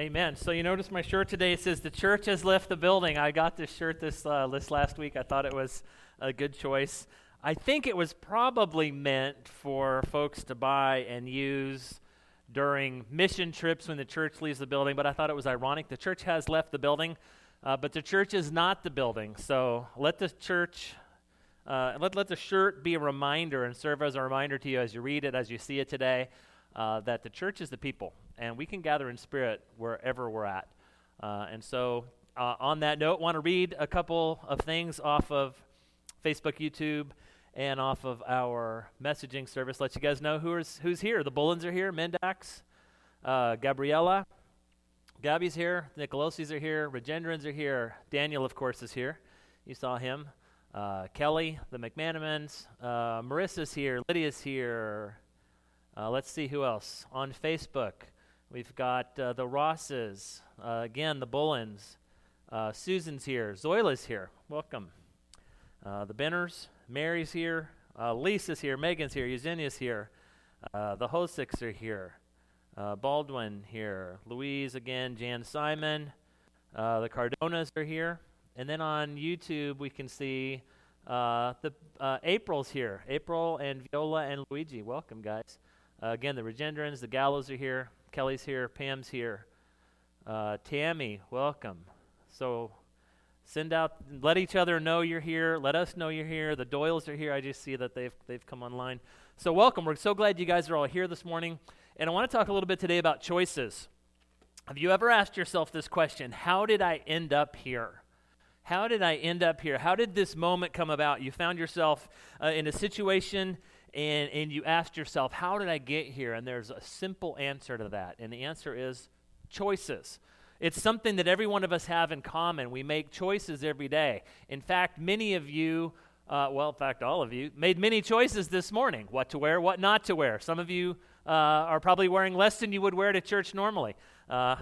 Amen. So you notice my shirt today it says the church has left the building. I got this shirt this uh, this last week. I thought it was a good choice. I think it was probably meant for folks to buy and use during mission trips when the church leaves the building, but I thought it was ironic. The church has left the building, uh, but the church is not the building. So let the church, uh, let, let the shirt be a reminder and serve as a reminder to you as you read it, as you see it today, uh, that the church is the people, and we can gather in spirit wherever we're at. Uh, and so, uh, on that note, want to read a couple of things off of Facebook, YouTube, and off of our messaging service. Let you guys know who's who's here. The Bullens are here, Mendax, uh, Gabriella, Gabby's here, Nicolosi's are here, Regendrins are here, Daniel, of course, is here. You saw him. Uh, Kelly, the McManamans, uh, Marissa's here, Lydia's here. Uh, let's see who else. On Facebook, we've got uh, the Rosses, uh, again, the Bullens. Uh, Susan's here, Zoila's here. Welcome. the Benners, Mary's here, uh, Lisa's here, Megan's here, Eugenia's here, uh, the Hosicks are here, uh, Baldwin here, Louise again, Jan Simon, uh, the Cardonas are here, and then on YouTube we can see uh, the uh, April's here, April and Viola and Luigi. Welcome, guys. again, the Regendrins, the Gallows are here, Kelly's here, Pam's here, Tammy, welcome. So Send out, let each other know you're here. Let us know you're here. The Doyles are here. I just see that they've, they've come online. So, welcome. We're so glad you guys are all here this morning. And I want to talk a little bit today about choices. Have you ever asked yourself this question How did I end up here? How did I end up here? How did this moment come about? You found yourself uh, in a situation and, and you asked yourself, How did I get here? And there's a simple answer to that. And the answer is choices. It's something that every one of us have in common. We make choices every day. In fact, many of you, uh, well, in fact, all of you, made many choices this morning what to wear, what not to wear. Some of you uh, are probably wearing less than you would wear to church normally. Uh,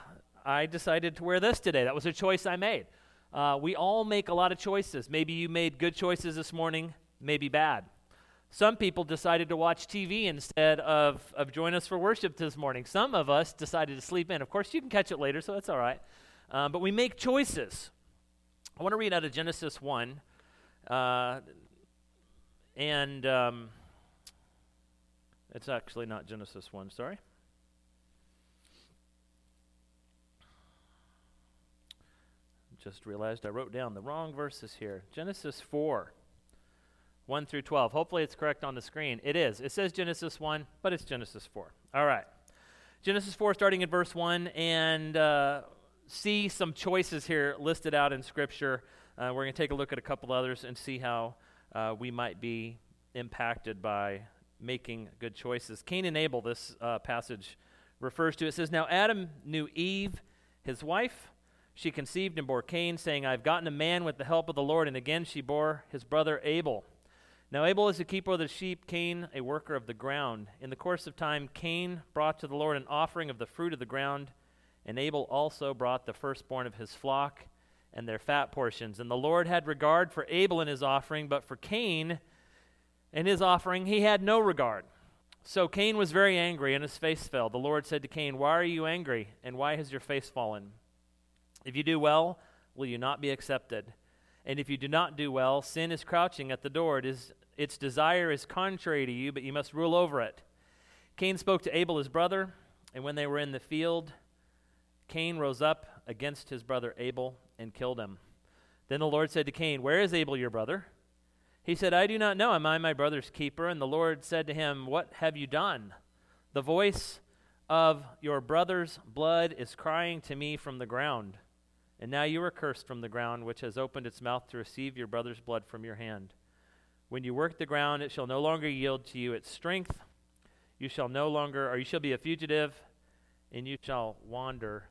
I decided to wear this today. That was a choice I made. Uh, we all make a lot of choices. Maybe you made good choices this morning, maybe bad. Some people decided to watch TV instead of, of join us for worship this morning. Some of us decided to sleep in. Of course, you can catch it later, so that's all right. Um, but we make choices. I want to read out of Genesis 1. Uh, and um, it's actually not Genesis 1, sorry. Just realized I wrote down the wrong verses here. Genesis 4. 1 through 12. Hopefully it's correct on the screen. It is. It says Genesis 1, but it's Genesis 4. All right. Genesis 4, starting in verse 1, and uh, see some choices here listed out in Scripture. Uh, we're going to take a look at a couple others and see how uh, we might be impacted by making good choices. Cain and Abel, this uh, passage refers to. It says, Now Adam knew Eve, his wife. She conceived and bore Cain, saying, I've gotten a man with the help of the Lord. And again she bore his brother Abel. Now Abel is a keeper of the sheep, Cain a worker of the ground. In the course of time, Cain brought to the Lord an offering of the fruit of the ground, and Abel also brought the firstborn of his flock and their fat portions. And the Lord had regard for Abel and his offering, but for Cain and his offering he had no regard. So Cain was very angry, and his face fell. The Lord said to Cain, Why are you angry, and why has your face fallen? If you do well, will you not be accepted? And if you do not do well, sin is crouching at the door. It is, its desire is contrary to you, but you must rule over it. Cain spoke to Abel, his brother, and when they were in the field, Cain rose up against his brother Abel and killed him. Then the Lord said to Cain, Where is Abel your brother? He said, I do not know. Am I my brother's keeper? And the Lord said to him, What have you done? The voice of your brother's blood is crying to me from the ground. And now you are cursed from the ground, which has opened its mouth to receive your brother's blood from your hand. When you work the ground, it shall no longer yield to you its strength. You shall no longer, or you shall be a fugitive, and you shall wander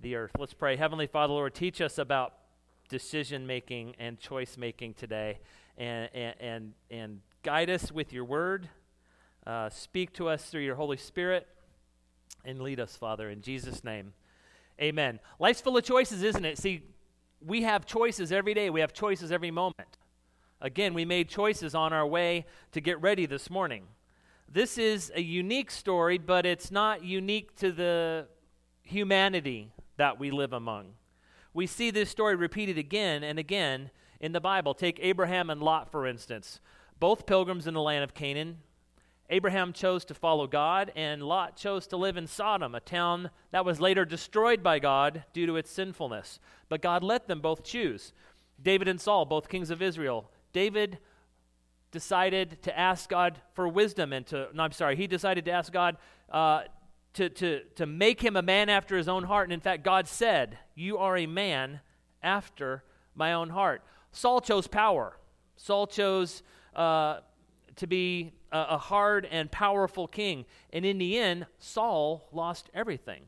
the earth. Let's pray. Heavenly Father, Lord, teach us about decision making and choice making today, and, and, and, and, guide us with your word. Uh, speak to us through your Holy Spirit, and lead us, Father, in Jesus' name. Amen. Life's full of choices, isn't it? See, we have choices every day, we have choices every moment. Again, we made choices on our way to get ready this morning. This is a unique story, but it's not unique to the humanity that we live among. We see this story repeated again and again in the Bible. Take Abraham and Lot, for instance. Both pilgrims in the land of Canaan. Abraham chose to follow God, and Lot chose to live in Sodom, a town that was later destroyed by God due to its sinfulness. But God let them both choose. David and Saul, both kings of Israel. David decided to ask God for wisdom and to, no, I'm sorry, he decided to ask God uh, to, to, to make him a man after his own heart. And in fact, God said, You are a man after my own heart. Saul chose power. Saul chose uh, to be a, a hard and powerful king. And in the end, Saul lost everything.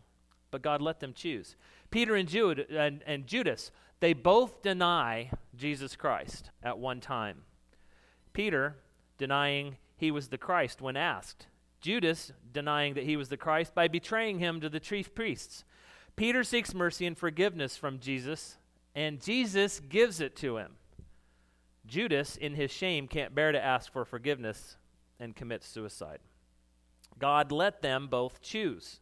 But God let them choose. Peter and, Jude, and, and Judas, they both deny Jesus Christ at one time. Peter denying he was the Christ when asked. Judas denying that he was the Christ by betraying him to the chief priests. Peter seeks mercy and forgiveness from Jesus, and Jesus gives it to him. Judas, in his shame, can't bear to ask for forgiveness and commits suicide. God let them both choose.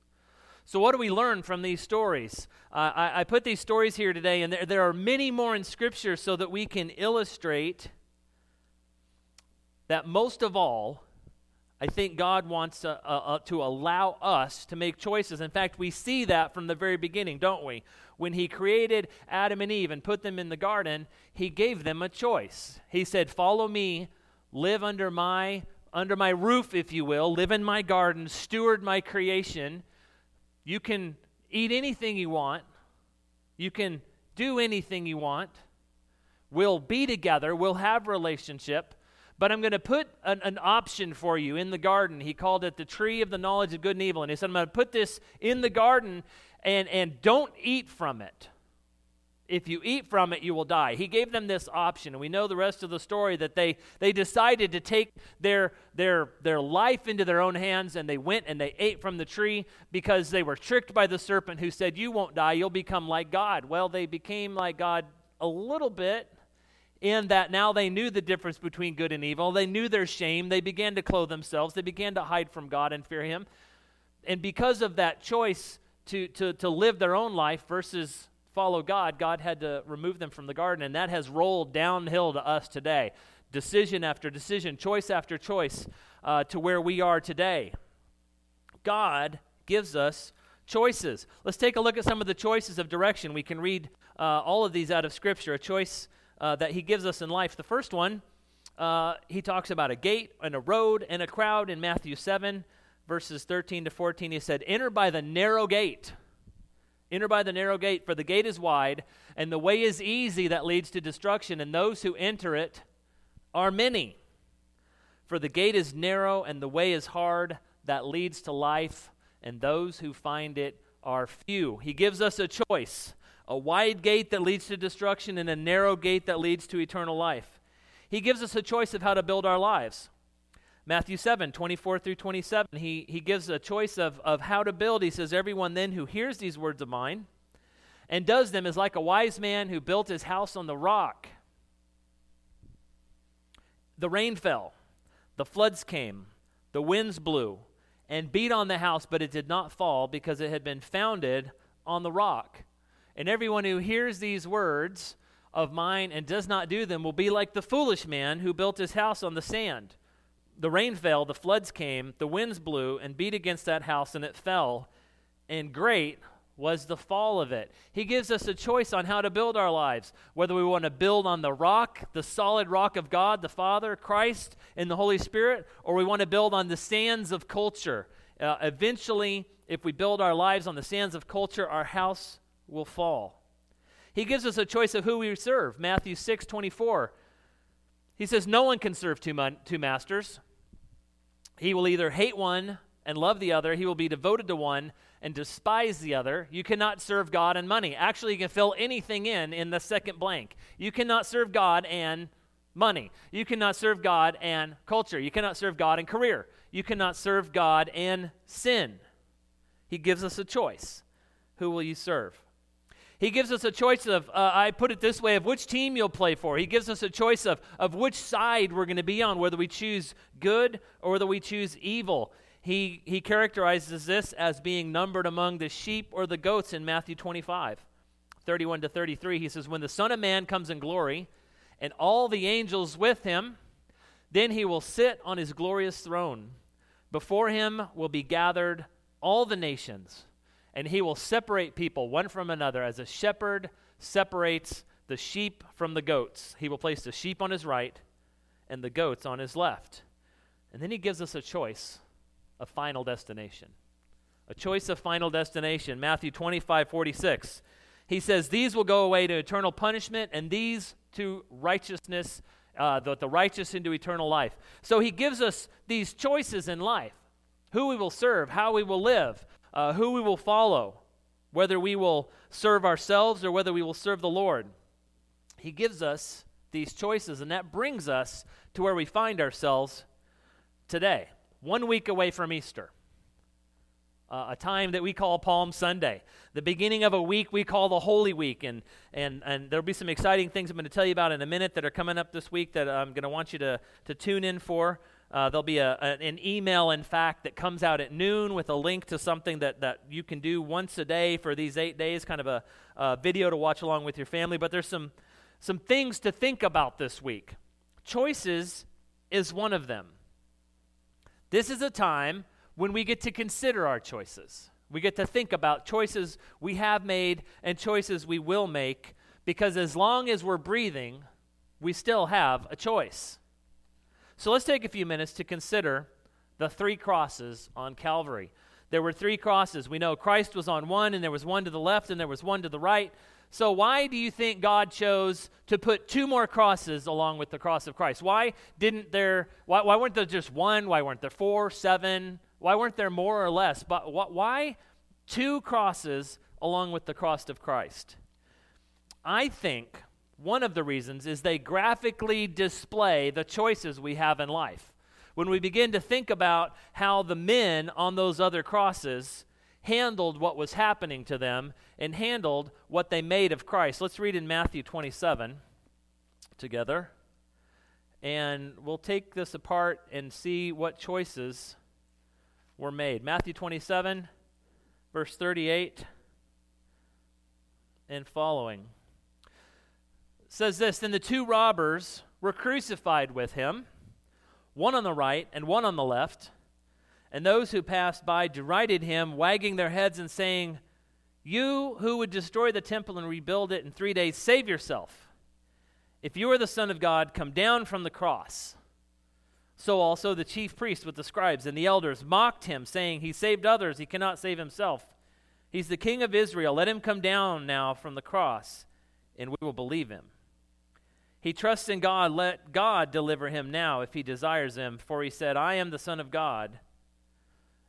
So, what do we learn from these stories? Uh, I, I, put these stories here today, and there, there are many more in Scripture so that we can illustrate that most of all, I think God wants to, uh, uh, to allow us to make choices. In fact, we see that from the very beginning, don't we? When He created Adam and Eve and put them in the garden, He gave them a choice. He said, Follow me, live under my, under my roof, if you will, live in my garden, steward my creation. You can eat anything you want, you can do anything you want. We'll be together, we'll have relationship. But I'm going to put an, an, option for you in the garden. He called it the tree of the knowledge of good and evil. And he said, I'm going to put this in the garden and, and don't eat from it. If you eat from it, you will die. He gave them this option. And we know the rest of the story that they, they decided to take their, their, their life into their own hands and they went and they ate from the tree because they were tricked by the serpent who said, You won't die, you'll become like God. Well, they became like God a little bit in that now they knew the difference between good and evil. They knew their shame. They began to clothe themselves. They began to hide from God and fear Him. And because of that choice to, to, to live their own life versus follow God, God had to remove them from the garden. And that has rolled downhill to us today. Decision after decision, choice after choice, uh, to where we are today. God gives us choices. Let's take a look at some of the choices of direction. We can read uh, all of these out of Scripture. A choice uh, that he gives us in life. The first one, uh, he talks about a gate and a road and a crowd in Matthew 7, verses 13 to 14. He said, Enter by the narrow gate. Enter by the narrow gate, for the gate is wide, and the way is easy that leads to destruction, and those who enter it are many. For the gate is narrow, and the way is hard that leads to life, and those who find it are few. He gives us a choice a wide gate that leads to destruction and a narrow gate that leads to eternal life. He gives us a choice of how to build our lives. Matthew 7, 24 through 27, he, he gives a choice of, of how to build. He says, Everyone then who hears these words of mine and does them is like a wise man who built his house on the rock. The rain fell, the floods came, the winds blew and beat on the house, but it did not fall because it had been founded on the rock. And everyone who hears these words of mine and does not do them will be like the foolish man who built his house on the sand. The rain fell, the floods came, the winds blew and beat against that house, and it fell. And great was the fall of it. He gives us a choice on how to build our lives, whether we want to build on the rock, the solid rock of God, the Father, Christ, and the Holy Spirit, or we want to build on the sands of culture. Uh, eventually, if we build our lives on the sands of culture, our house will fall. He gives us a choice of who we serve. Matthew 6 24. He says, No one can serve two, mon- two masters. He will either hate one and love the other, he will be devoted to one and despise the other. You cannot serve God and money. Actually, you can fill anything in in the second blank. You cannot serve God and money. You cannot serve God and culture. You cannot serve God and career. You cannot serve God and sin. He gives us a choice. Who will you serve? He gives us a choice of, uh, I put it this way, of which team you'll play for. He gives us a choice of, of which side we're going to be on, whether we choose good or whether we choose evil. he, he characterizes this as being numbered among the sheep or the goats in Matthew 25, 31 to 33. He says, When the Son of Man comes in glory, and all the angels with him, then he will sit on his glorious throne. Before him will be gathered all the nations, and he will separate people one from another as a shepherd separates the sheep from the goats. He will place the sheep on his right and the goats on his left. And then he gives us a choice a final destination. A choice of final destination. Matthew 25, 46. He says, These will go away to eternal punishment, and these to righteousness, uh, the, the righteous into eternal life. So he gives us these choices in life who we will serve, how we will live, uh, who we will follow, whether we will serve ourselves or whether we will serve the Lord. He gives us these choices, and that brings us to where we find ourselves today one week away from Easter, uh, a time that we call Palm Sunday, the beginning of a week we call the Holy Week. And, and, and there'll be some exciting things I'm going to tell you about in a minute that are coming up this week that I'm going to want you to, to tune in for. Uh, there'll be a, a, an email, in fact, that comes out at noon with a link to something that, that you can do once a day for these eight days, kind of a, a video to watch along with your family. But there's some, some things to think about this week. Choices is one of them. This is a time when we get to consider our choices. We get to think about choices we have made and choices we will make because as long as we're breathing, we still have a choice. So let's take a few minutes to consider the three crosses on Calvary. There were three crosses. We know Christ was on one, and there was one to the left, and there was one to the right. So, why do you think God chose to put two more crosses along with the cross of Christ? Why didn't there, why, why weren't there just one? Why weren't there four, seven? Why weren't there more or less? But why two crosses along with the cross of Christ? I think one of the reasons is they graphically display the choices we have in life. When we begin to think about how the men on those other crosses handled what was happening to them and handled what they made of Christ. Let's read in Matthew 27 together. And we'll take this apart and see what choices were made. Matthew 27, verse 38 and following says this Then the two robbers were crucified with him, one on the right and one on the left. And those who passed by derided him, wagging their heads and saying, You who would destroy the temple and rebuild it in three days, save yourself. If you are the Son of God, come down from the cross. So also the chief priests with the scribes and the elders mocked him, saying, He saved others, he cannot save himself. He's the king of Israel. Let him come down now from the cross, and we will believe him. He trusts in God. Let God deliver him now if he desires him. For he said, I am the Son of God.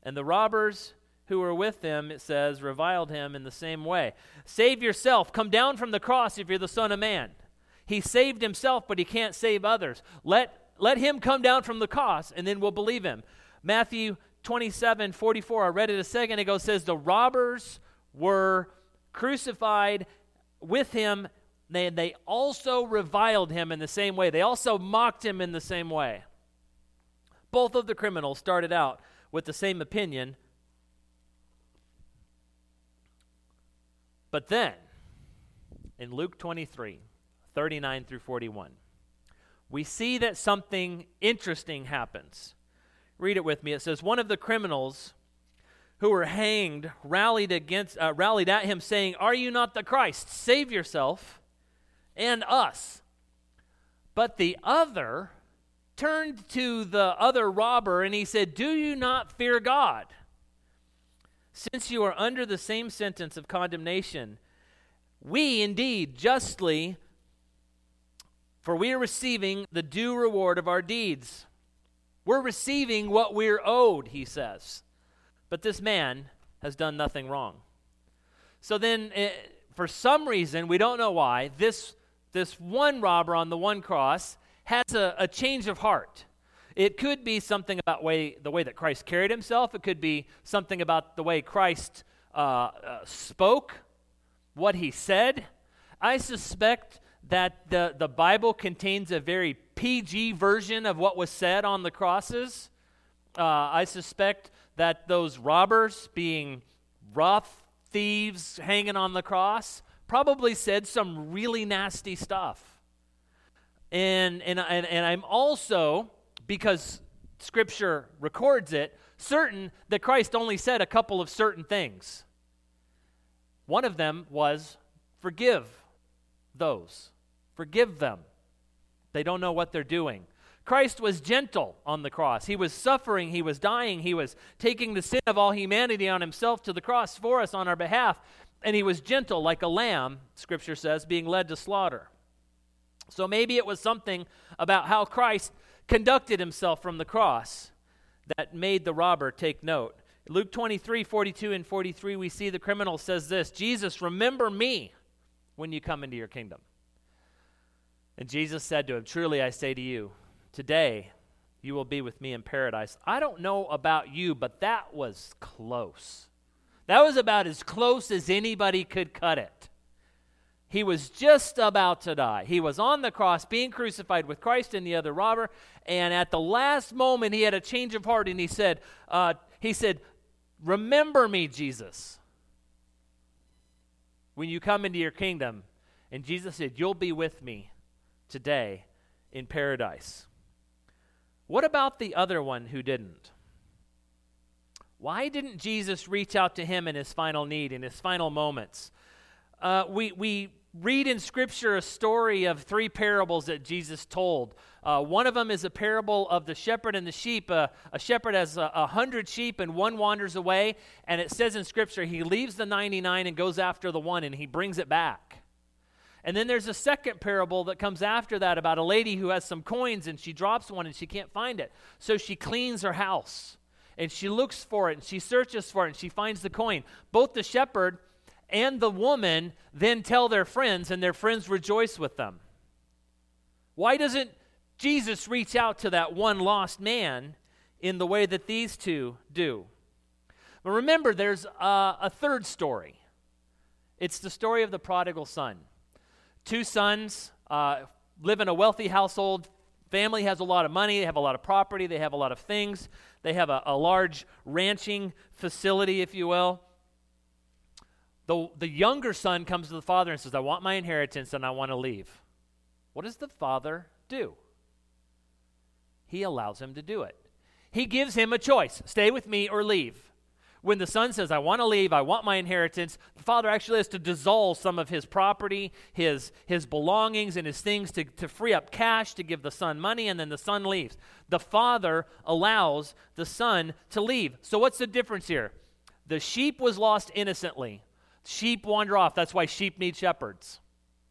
And the robbers who were with him, it says, reviled him in the same way. Save yourself. Come down from the cross if you're the Son of Man. He saved himself, but he can't save others. Let, let him come down from the cross, and then we'll believe him. Matthew 27 44, I read it a second ago, says, The robbers were crucified with him. They, they also reviled him in the same way. They also mocked him in the same way. Both of the criminals started out with the same opinion. But then, in Luke 23, 39 through 41, we see that something interesting happens. Read it with me. It says, One of the criminals who were hanged rallied, against, uh, rallied at him, saying, Are you not the Christ? Save yourself and us. But the other turned to the other robber and he said, Do you not fear God? Since you are under the same sentence of condemnation, we indeed justly, for we are receiving the due reward of our deeds. We're receiving what we're owed, he says. But this man has done nothing wrong. So then, eh, for some reason, we don't know why, this, this one robber on the one cross has a, a change of heart. It could be something about way, the way that Christ carried himself. It could be something about the way Christ uh, uh, spoke, what he said. I suspect that the, the Bible contains a very PG version of what was said on the crosses. Uh, I suspect that those robbers, being rough thieves hanging on the cross, probably said some really nasty stuff. And, and, and, and I'm also, because Scripture records it, certain that Christ only said a couple of certain things. One of them was, Forgive those, forgive them. They don't know what they're doing. Christ was gentle on the cross. He was suffering, he was dying, he was taking the sin of all humanity on himself to the cross for us on our behalf. And he was gentle like a lamb, scripture says, being led to slaughter. So maybe it was something about how Christ conducted himself from the cross that made the robber take note. Luke 23, 42 and 43, we see the criminal says this Jesus, remember me when you come into your kingdom. And Jesus said to him, Truly I say to you, today you will be with me in paradise. I don't know about you, but that was close. That was about as close as anybody could cut it. He was just about to die. He was on the cross, being crucified with Christ and the other robber. And at the last moment, he had a change of heart, and he said, uh, "He said, remember me, Jesus, when you come into your kingdom." And Jesus said, "You'll be with me today in paradise." What about the other one who didn't? Why didn't Jesus reach out to him in his final need, in his final moments? Uh, we, we read in Scripture a story of three parables that Jesus told. Uh, one of them is a parable of the shepherd and the sheep. Uh, a shepherd has a, a, hundred sheep and one wanders away, and it says in Scripture he leaves the 99 and goes after the one and he brings it back. And then there's a second parable that comes after that about a lady who has some coins and she drops one and she can't find it. So she cleans her house and she looks for it and she searches for it and she finds the coin. Both the shepherd and the woman then tell their friends, and their friends rejoice with them. Why doesn't Jesus reach out to that one lost man in the way that these two do? But remember, there's a, a third story. It's the story of the prodigal son. Two sons uh, live in a wealthy household. Family has a lot of money, they have a lot of property, they have a lot of things. They have a, a large ranching facility, if you will. The, the younger son comes to the father and says, I want my inheritance and I want to leave. What does the father do? He allows him to do it. He gives him a choice stay with me or leave. When the son says, I want to leave, I want my inheritance, the father actually has to dissolve some of his property, his, his belongings, and his things to, to free up cash to give the son money, and then the son leaves. The father allows the son to leave. So, what's the difference here? The sheep was lost innocently, Sheep wander off. That's why sheep need shepherds.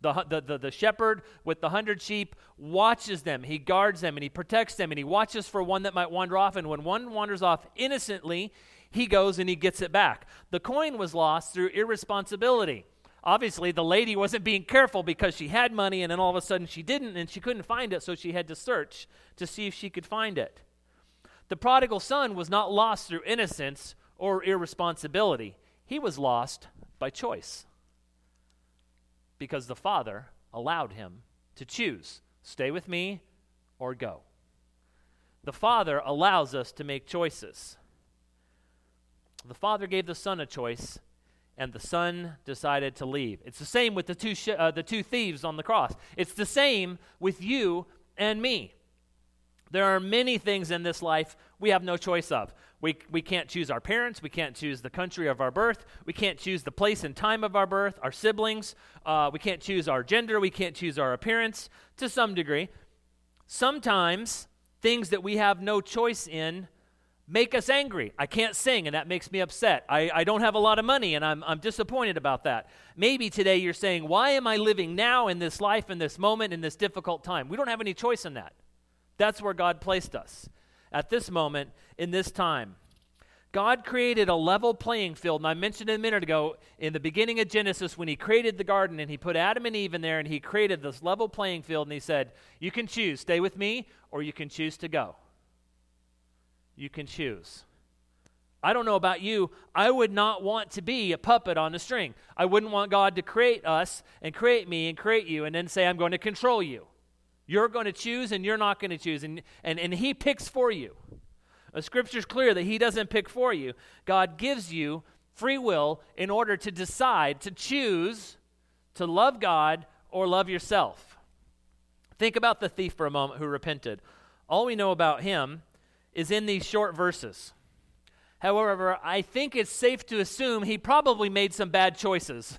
The, the, the, the, shepherd with the hundred sheep watches them. He guards them and he protects them and he watches for one that might wander off. And when one wanders off innocently, he goes and he gets it back. The coin was lost through irresponsibility. Obviously, the lady wasn't being careful because she had money and then all of a sudden she didn't and she couldn't find it, so she had to search to see if she could find it. The prodigal son was not lost through innocence or irresponsibility, he was lost by choice because the Father allowed him to choose stay with me or go. The Father allows us to make choices. The Father gave the Son a choice, and the Son decided to leave. It's the same with the two, sh- uh, the two thieves on the cross. It's the same with you and me. There are many things in this life we have no choice of. We, we can't choose our parents. We can't choose the country of our birth. We can't choose the place and time of our birth, our siblings. Uh, we can't choose our gender. We can't choose our appearance to some degree. Sometimes things that we have no choice in make us angry. I can't sing, and that makes me upset. I, I don't have a lot of money, and I'm, I'm disappointed about that. Maybe today you're saying, Why am I living now in this life, in this moment, in this difficult time? We don't have any choice in that. That's where God placed us at this moment in this time. God created a level playing field, and I mentioned it a minute ago in the beginning of Genesis when He created the garden and He put Adam and Eve in there and He created this level playing field and He said, You can choose, stay with me, or you can choose to go. You can choose. I don't know about you, I would not want to be a puppet on a string. I wouldn't want God to create us and create me and create you and then say, I'm going to control you. You're going to choose and you're not going to choose. And, and, and He picks for you. The scripture's clear that He doesn't pick for you. God gives you free will in order to decide, to choose to love God or love yourself. Think about the thief for a moment who repented. All we know about him is in these short verses. However, I think it's safe to assume he probably made some bad choices,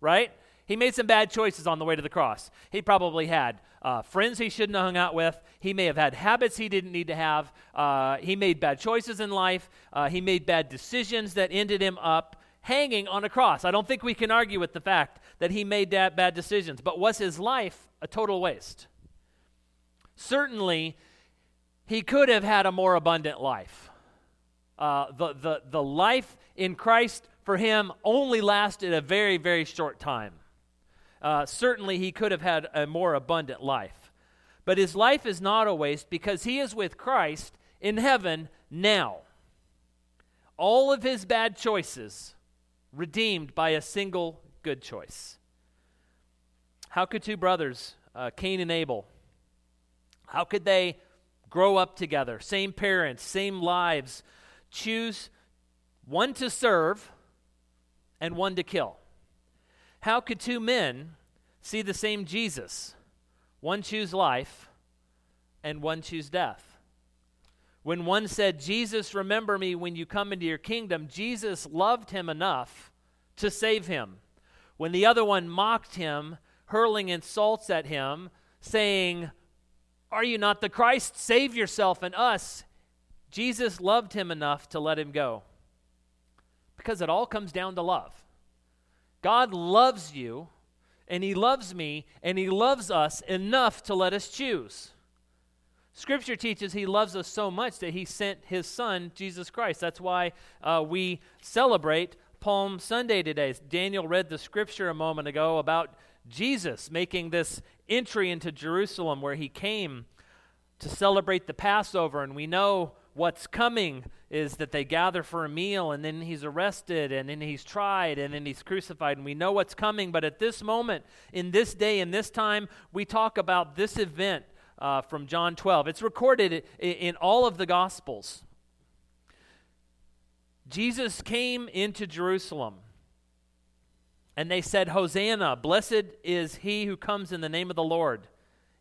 right? He made some bad choices on the way to the cross. He probably had uh, friends he shouldn't have hung out with. He may have had habits he didn't need to have. Uh, he made bad choices in life. Uh, he made bad decisions that ended him up hanging on a cross. I don't think we can argue with the fact that he made bad decisions. But was his life a total waste? Certainly, he could have had a more abundant life. Uh, the, the, the life in Christ for him only lasted a very, very short time uh, certainly he could have had a more abundant life. But his life is not a waste because he is with Christ in heaven now. All of his bad choices redeemed by a single good choice. How could two brothers, uh, Cain and Abel, how could they grow up together, same parents, same lives, choose one to serve and one to kill? How could two men see the same Jesus? One choose life and one choose death. When one said, Jesus, remember me when you come into your kingdom, Jesus loved him enough to save him. When the other one mocked him, hurling insults at him, saying, Are you not the Christ? Save yourself and us. Jesus loved him enough to let him go. Because it all comes down to love. God loves you, and He loves me, and He loves us enough to let us choose. Scripture teaches He loves us so much that He sent His Son, Jesus Christ. That's why uh, we celebrate Palm Sunday today. Daniel read the scripture a moment ago about Jesus making this entry into Jerusalem where He came to celebrate the Passover, and we know what's coming is that they gather for a meal and then he's arrested and then he's tried and then he's crucified and we know what's coming. But at this moment in this day in this time we talk about this event uh, from john 12 it's recorded in, in all of the gospels. Jesus came into jerusalem and they said hosanna blessed is he who comes in the name of the lord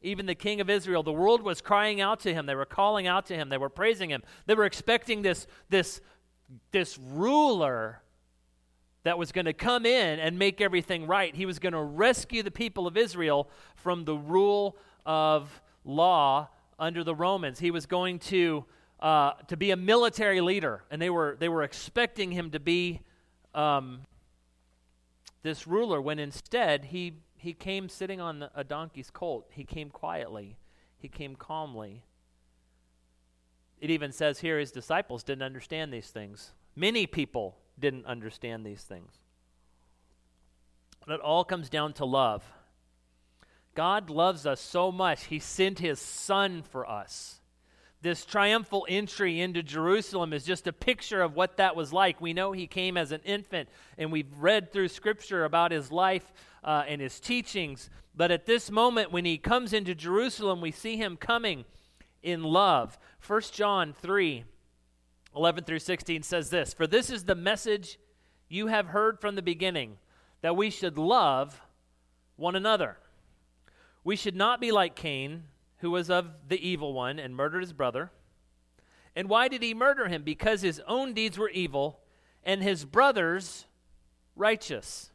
even the king of Israel, the world was crying out to him. They were calling out to him. They were praising him. They were expecting this, this, this ruler that was going to come in and make everything right. He was going to rescue the people of Israel from the rule of law under the Romans. He was going to, uh, to be a military leader, and they were, they were expecting him to be um, this ruler when instead he he came sitting on a donkey's colt. He came quietly. He came calmly. It even says here his disciples didn't understand these things. Many people didn't understand these things. But it all comes down to love. God loves us so much, he sent his son for us this triumphal entry into Jerusalem is just a picture of what that was like. We know he came as an infant, and we've read through Scripture about his life uh, and his teachings. But at this moment, when he comes into Jerusalem, we see him coming in love. 1 John 3 11 through 16 says this For this is the message you have heard from the beginning, that we should love one another. We should not be like Cain who was of the evil one and murdered his brother. And why did he murder him? Because his own deeds were evil and his brother's righteous.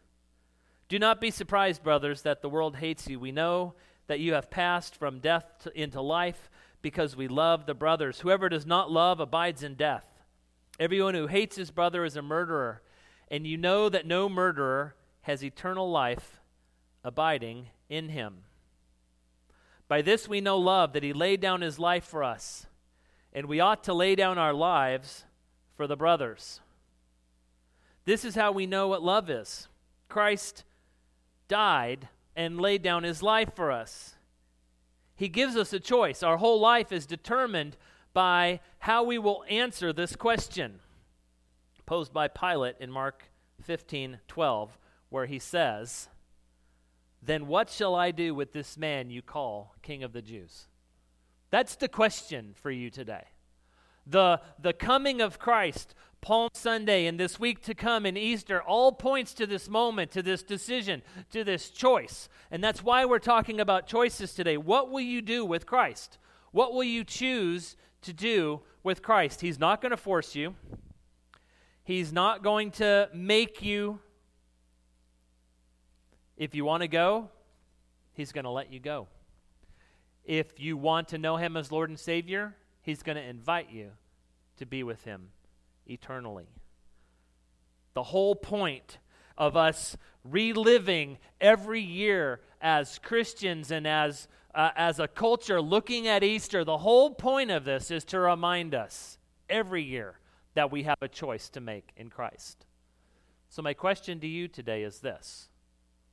Do not be surprised, brothers, that the world hates you. We know that you have passed from death to, into life because we love the brothers. Whoever does not love abides in death. Everyone who hates his brother is a murderer, and you know that no murderer has eternal life abiding in him. By this we know love, that he laid down his life for us, and we ought to lay down our lives for the brothers. This is how we know what love is. Christ died and laid down his life for us. He gives us a choice. Our whole life is determined by how we will answer this question posed by Pilate in Mark 15 12, where he says, then what shall I do with this man you call King of the Jews? That's the question for you today. The, the coming of Christ, Palm Sunday, and this week to come, and Easter, all points to this moment, to this decision, to this choice. And that's why we're talking about choices today. What will you do with Christ? What will you choose to do with Christ? He's not going to force you, He's not going to make you. If you want to go, He's going to let you go. If you want to know Him as Lord and Savior, He's going to invite you to be with Him eternally. The whole point of us reliving every year as Christians and as, uh, as a culture looking at Easter, the whole point of this is to remind us every year that we have a choice to make in Christ. So, my question to you today is this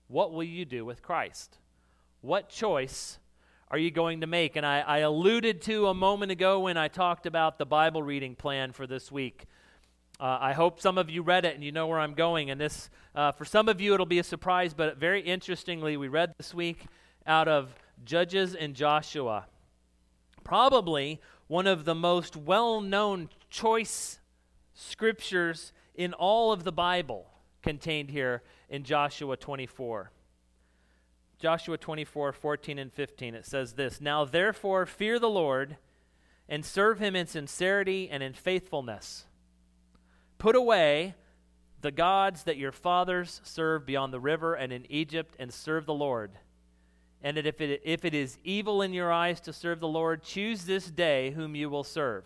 What will you do with Christ? What choice are you going to make? And I, I alluded to a moment ago when I talked about the Bible reading plan for this week. Uh, I hope some of you read it and you know where I'm going. And this, uh, for some of you, it'll be a surprise, but very interestingly, we read this week out of Judges and Joshua. Probably one of the most well known choice scriptures in all of the Bible contained here in Joshua 24. Joshua 24, 14 and 15. It says this Now therefore fear the Lord and serve him in sincerity and in faithfulness. Put away the gods that your fathers served beyond the river and in Egypt, and serve the Lord. And if it, if it is evil in your eyes to serve the Lord, choose this day whom you will serve,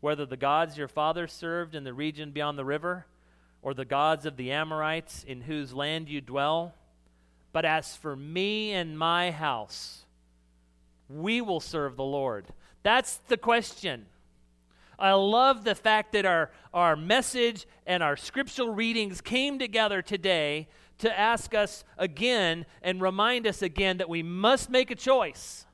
whether the gods your fathers served in the region beyond the river, or the gods of the Amorites in whose land you dwell. But as for me and my house, we will serve the Lord. That's the question. I love the fact that our, our message and our scriptural readings came together today to ask us again and remind us again that we must make a choice.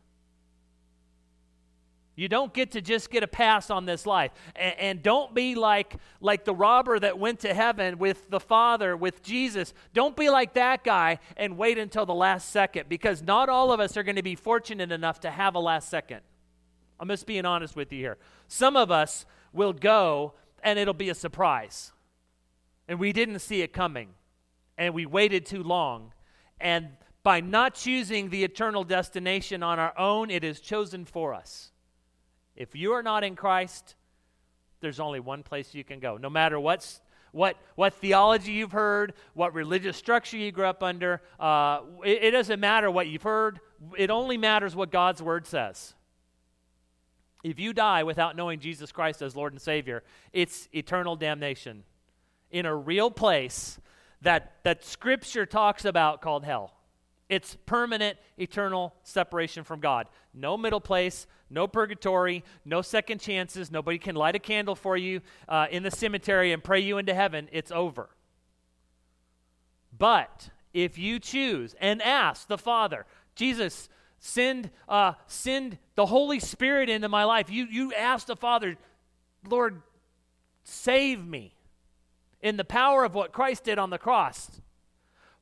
You don't get to just get a pass on this life. And, and, don't be like, like the robber that went to heaven with the Father, with Jesus. Don't be like that guy and wait until the last second because not all of us are going to be fortunate enough to have a last second. I'm just being honest with you here. Some of us will go and it'll be a surprise. And we didn't see it coming. And we waited too long. And by not choosing the eternal destination on our own, it is chosen for us. If you are not in Christ, there's only one place you can go. No matter what's, what, what theology you've heard, what religious structure you grew up under, uh, it, it doesn't matter what you've heard. It only matters what God's word says. If you die without knowing Jesus Christ as Lord and Savior, it's eternal damnation in a real place that, that Scripture talks about called hell. It's permanent, eternal separation from God. No middle place, no purgatory, no second chances. Nobody can light a candle for you uh, in the cemetery and pray you into heaven. It's over. But if you choose and ask the Father, Jesus, send, uh, send the Holy Spirit into my life. You, you ask the Father, Lord, save me in the power of what Christ did on the cross.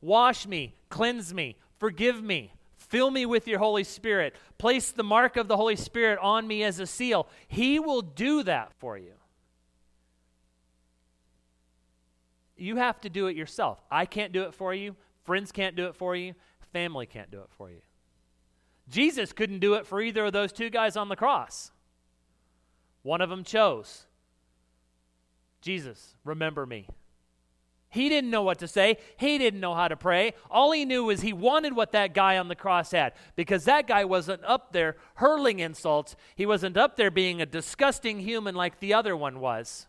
Wash me, cleanse me, forgive me, fill me with your Holy Spirit, place the mark of the Holy Spirit on me as a seal. He will do that for you. You have to do it yourself. I can't do it for you. Friends can't do it for you. Family can't do it for you. Jesus couldn't do it for either of those two guys on the cross. One of them chose Jesus, remember me. He didn't know what to say. He didn't know how to pray. All he knew was he wanted what that guy on the cross had because that guy wasn't up there hurling insults. He wasn't up there being a disgusting human like the other one was.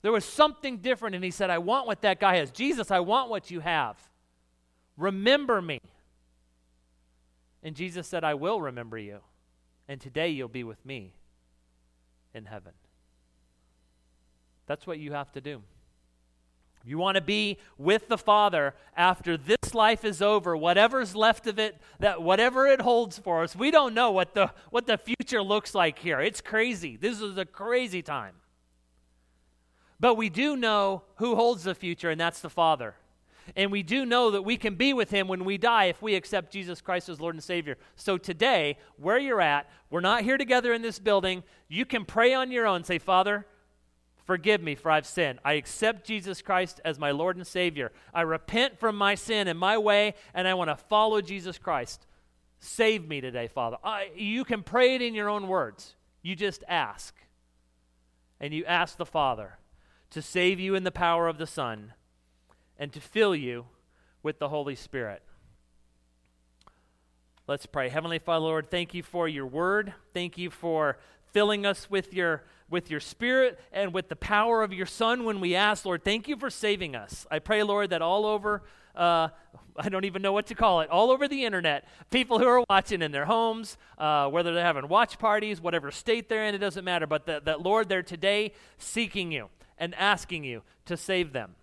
There was something different, and he said, I want what that guy has. Jesus, I want what you have. Remember me. And Jesus said, I will remember you, and today you'll be with me in heaven. That's what you have to do. You want to be with the Father after this life is over, whatever's left of it, that whatever it holds for us. We don't know what the what the future looks like here. It's crazy. This is a crazy time. But we do know who holds the future, and that's the Father. And we do know that we can be with him when we die if we accept Jesus Christ as Lord and Savior. So today, where you're at, we're not here together in this building. You can pray on your own. Say, Father, forgive me for I've sinned. I accept Jesus Christ as my Lord and Savior. I repent from my sin and my way, and I want to follow Jesus Christ. Save me today, Father. I, you can pray it in your own words. You just ask. And you ask the Father to save you in the power of the Son and to fill you with the Holy Spirit. Let's pray. Heavenly Father, Lord, thank you for your word. Thank you for filling us with your with your spirit and with the power of your son when we ask lord thank you for saving us i pray lord that all over uh, I don't even know what to call it, all over the internet. People who are watching in their homes, uh, whether they're having watch parties, whatever state they're in, it doesn't matter. But that, that, Lord, they're today seeking you and asking you to save them.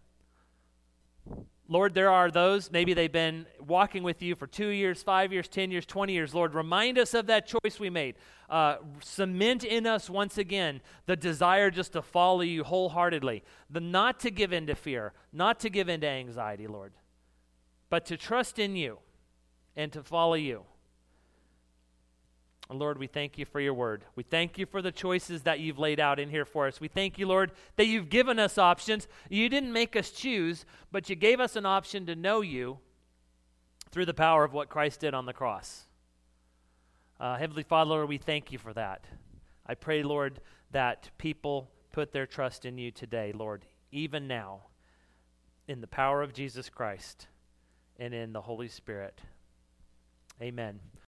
Lord, there are those, maybe they've been walking with you for two years, five years, 10 years, 20 years. Lord, remind us of that choice we made. Uh, cement in us once again the desire just to follow you wholeheartedly, the not to give in to fear, not to give in to anxiety, Lord, but to trust in you and to follow you. Lord, we thank you for your word. We thank you for the choices that you've laid out in here for us. We thank you, Lord, that you've given us options. You didn't make us choose, but you gave us an option to know you through the power of what Christ did on the cross. Uh, Heavenly Father, Lord, we thank you for that. I pray, Lord, that people put their trust in you today, Lord, even now, in the power of Jesus Christ and in the Holy Spirit. Amen.